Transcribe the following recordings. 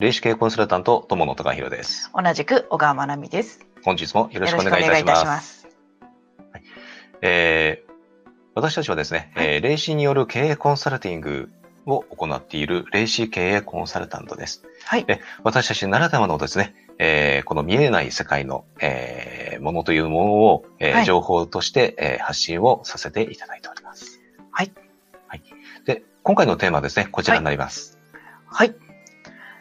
霊視系コンサルタント、友野隆弘です。同じく小川真奈美です。本日もよよろしくお願いいたします。す。えー私たちはですね、えー霊視による経営コンサルティングを行っている霊視経営コンサルタントです。はい。え私たちならではのですね、えーこの見えない世界の、えーものというものを、えーはい情報として、えー発信をさせていただいております。はい。はい。で、今回のテーマはですね、こちらになります。はい。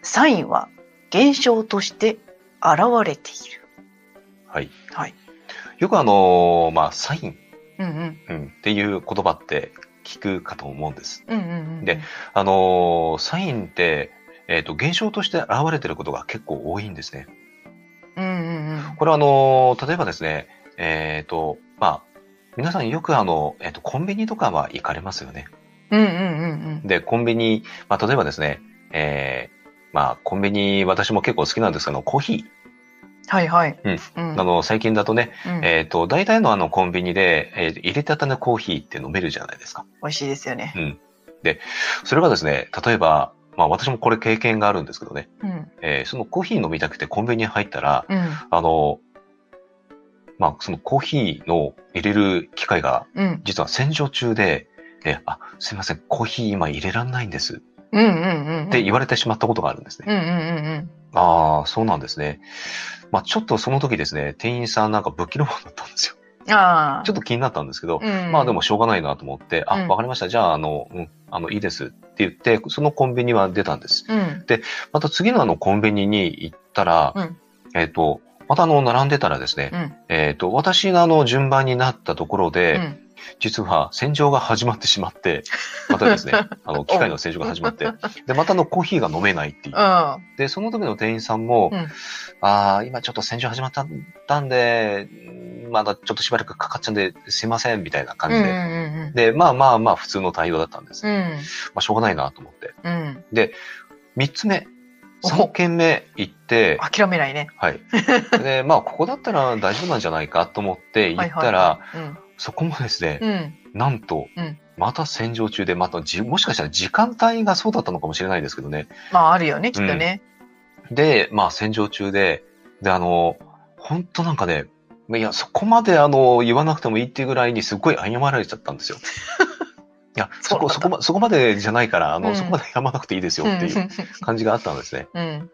サインは現象として現れている。はい。はい。よくあのーまあ、サイン、うんうん。うん、っていう言葉って聞くかと思うんです。うんうんうん。で、あのーサインって、えっ、と、現象として現れてることが結構多いんですね。うんうんうん。これはあのー例えばですね、えっ、と、まあ、皆さんよくあの、えっ、と、コンビニとかは行かれますよね。うんうんうんで、コンビニ、まあ、例えばですね、えーまあ、コンビニ、私も結構好きなんですけど、コーヒー。はいはい。うんうん。あの、最近だとね、うんえっ、と、大体のあの、コンビニで、えー入れたてのコーヒーって飲めるじゃないですか。美味しいですよね。うん。で、それがですね、例えば、まあ私もこれ経験があるんですけどね、うん。えーそのコーヒー飲みたくてコンビニに入ったら、うん。あの、まあそのコーヒーの入れる機械がうん。実は洗浄中で、えーあ、すいません、コーヒー今入れらんないんですうんうんうん。って言われてしまったことがあるんですね。うんうんうんああ、そうなんですね。まあちょっとその時ですね、店員さんなんかぶっきらぼうだったんですよ。うん。ああ。ちょっと気になったんですけど、うん。まあでもしょうがないなと思って、あ、うんわかりました。じゃあ、あの、うん、あの、いいですって言って、そのコンビニは出たんです。うん。また次のあのコンビニに行ったら、うんえっ、と、またあの、並んでたらですね、うん。えっ、と、私があの、順番になったところで、うん。実は洗浄が始まってしまって、またですね、あの、機械の洗浄が始まって、で、またあの、コーヒーが飲めないっていう。うん。で、その時の店員さんも、うんああ、今ちょっと洗浄始まったんで、うんまだちょっとしばらくかかっちゃうんで、すいません、みたいな感うんじで。うんで、まあまあまあ、普通の対応だったんです。うん。まあ、しょうがないなと思って。うん。三つ目、お三軒目行って、諦めないね。はい。で、まあ、ここだったら大丈夫なんじゃないかと思って行ったら、はいはいそこもですね、はい、うん。なんと、うんまた洗浄中で、またじ、もしかしたら時間帯がそうだったのかもしれないですけどね。まあ、あるよね、きっとね。で、まあ、洗浄中で、で、あの、本当なんかね、いや、そこまであの、言わなくてもいいっていうぐらいにすっごい謝られちゃったんですよ。いや、そこ、そこま、そこまでじゃないから、あの、うんそこまで謝らなくていいですよっていう感じがあったんですね。うん。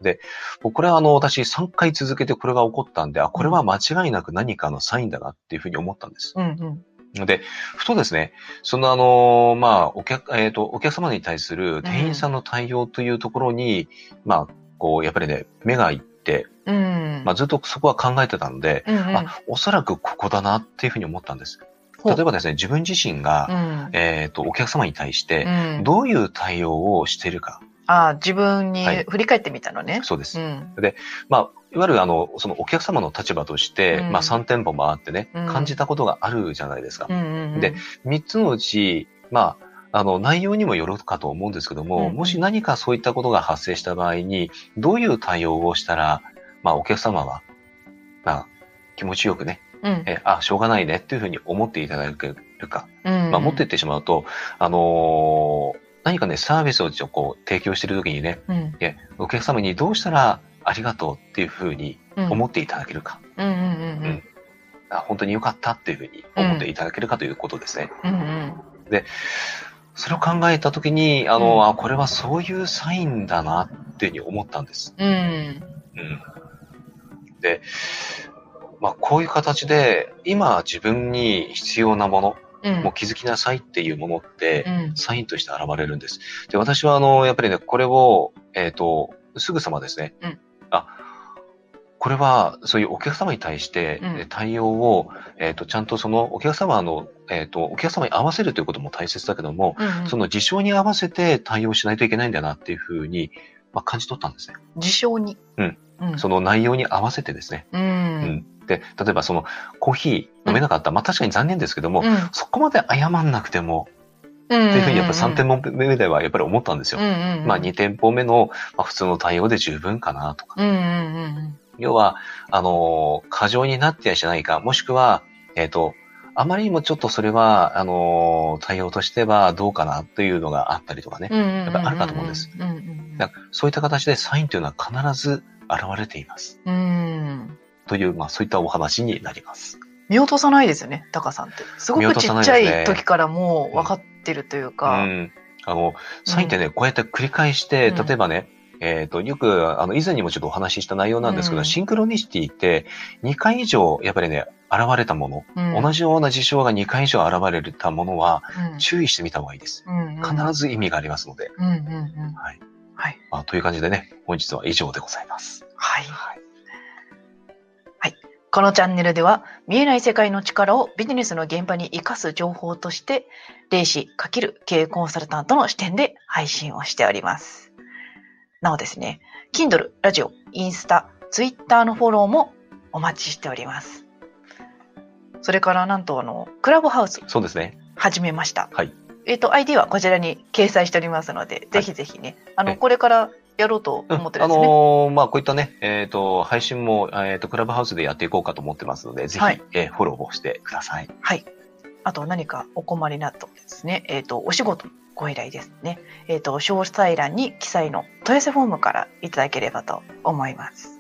もうこれはあの、私3回続けてこれが起こったんで、あ、これは間違いなく何かのサインだなっていうふうに思ったんです。うん。うん。で、ふとですね、そのあの、まあ、お客、えっ、と、お客様に対する店員さんの対応というところに、まあ、こう、やっぱりね、目がいって、うん。まあ、ずっとそこは考えてたので、うんうん。あ、おそらくここだなっていうふうに思ったんです。例えばですね、自分自身が、うん。えっ、と、お客様に対して、うん。どういう対応をしているか。ああ、自分にはい振り返ってみたのね。そうです。うん。まあ、いわゆるあの、そのお客様の立場として、うんまあ3店舗回ってね、うん感じたことがあるじゃないですかう。んうん。で、3つのうち、まあ、あの、内容にもよるかと思うんですけども、うんもし何かそういったことが発生した場合に、どういう対応をしたら、まあお客様は、まあ、気持ちよくね、うん。え、あ、しょうがないねっていうふうに思っていただけるか。うん。まあ持っていってしまうと、あのー何かね、サービスをこう提供しているときにね、うん。えお客様にどうしたらありがとうっていうふうにうん。思っていただけるか、うんうんうんあ本当に良かったっていうふうに思っていただけるかということですね。うん。うんうん。それを考えたときに、あの、うんあ、これはそういうサインだなっていうふうに思ったんです。うん。うん。で、まあ、こういう形で、今自分に必要なもの、うん。もう気づきなさいっていうものってう、ん。サインとして現れるんです。で、私はあの、やっぱりね、これを、えっ、と、すぐさまですね、うんあ、これは、そういうお客様に対して対応を、えっ、と、ちゃんとそのお客様の、えっ、と、お客様に合わせるということも大切だけども、うん。その事象に合わせて対応しないといけないんだなっていうふうに、まあ、感じ取ったんですね。事象に。うん。うん。その内容に合わせてですね。う。うんん。で、例えばそのコーヒー飲めなかった。まあ確かに残念ですけども、うん。そこまで謝んなくても、っていうふうにやっぱ3店舗目ではやっぱり思ったんですよ。まあ2店舗目の、まあ、普通の対応で十分かなとか。要は、あのー過剰になってやしないか、もしくは、えっ、と、あまりにもちょっとそれは、あの、対応としてはどうかなというのがあったりとかね。やっぱりあるかと思うんです。そういった形でサインというのは必ず現れています。うん。うん。という、まあそういったお話になります。見落とさないですよね、タカさんって。すごくちっちゃない時からもう分かってるといううか。ん。あの、サインってね、こうやって繰り返して、うん例えばね、えっ、と、よく、あの、以前にもちょっとお話しした内容なんですけど、うんシンクロニシティって2回以上、やっぱりね、現れたもの、うん同じような事象が2回以上現れたものは、うん注意してみた方がいいです。うんうん必ず意味がありますので。うんうんうん。はい。はい。まあ、という感じでね、本日は以上でございます。はい。はい。このチャンネルでは見えない世界の力をビジネスの現場に活かす情報として霊視×経営コンサルタントの視点で配信をしております。なおですね、Kindle、ラジオ、インスタ、Twitter のフォローもお待ちしております。それからなんとあの、クラブハウスそうですね。始めました。はい。えっ、と、ID はこちらに掲載しておりますので、ぜひぜひね、あの、えこれからやろうとうん思ってるあんですね。のーまあ、こういったね、えっ、と、配信も、えっ、と、クラブハウスでやっていこうかと思ってますので、ぜひ、はいえーフォローをしてください。はい。あと何かお困りなとですね、えっ、と、お仕事ご依頼ですね。えっ、と、詳細欄に記載の問い合わせフォームからいただければと思います。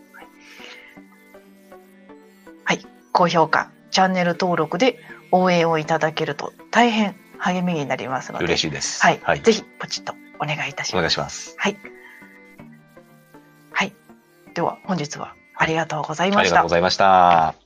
はい。高評価、チャンネル登録で応援をいただけると大変励みになりますので、嬉しいです。はい。はい。ぜひポチッとお願いいたしお願います。します。はい。はい。では、本日はありがとうございましたありがとうご。ざいました。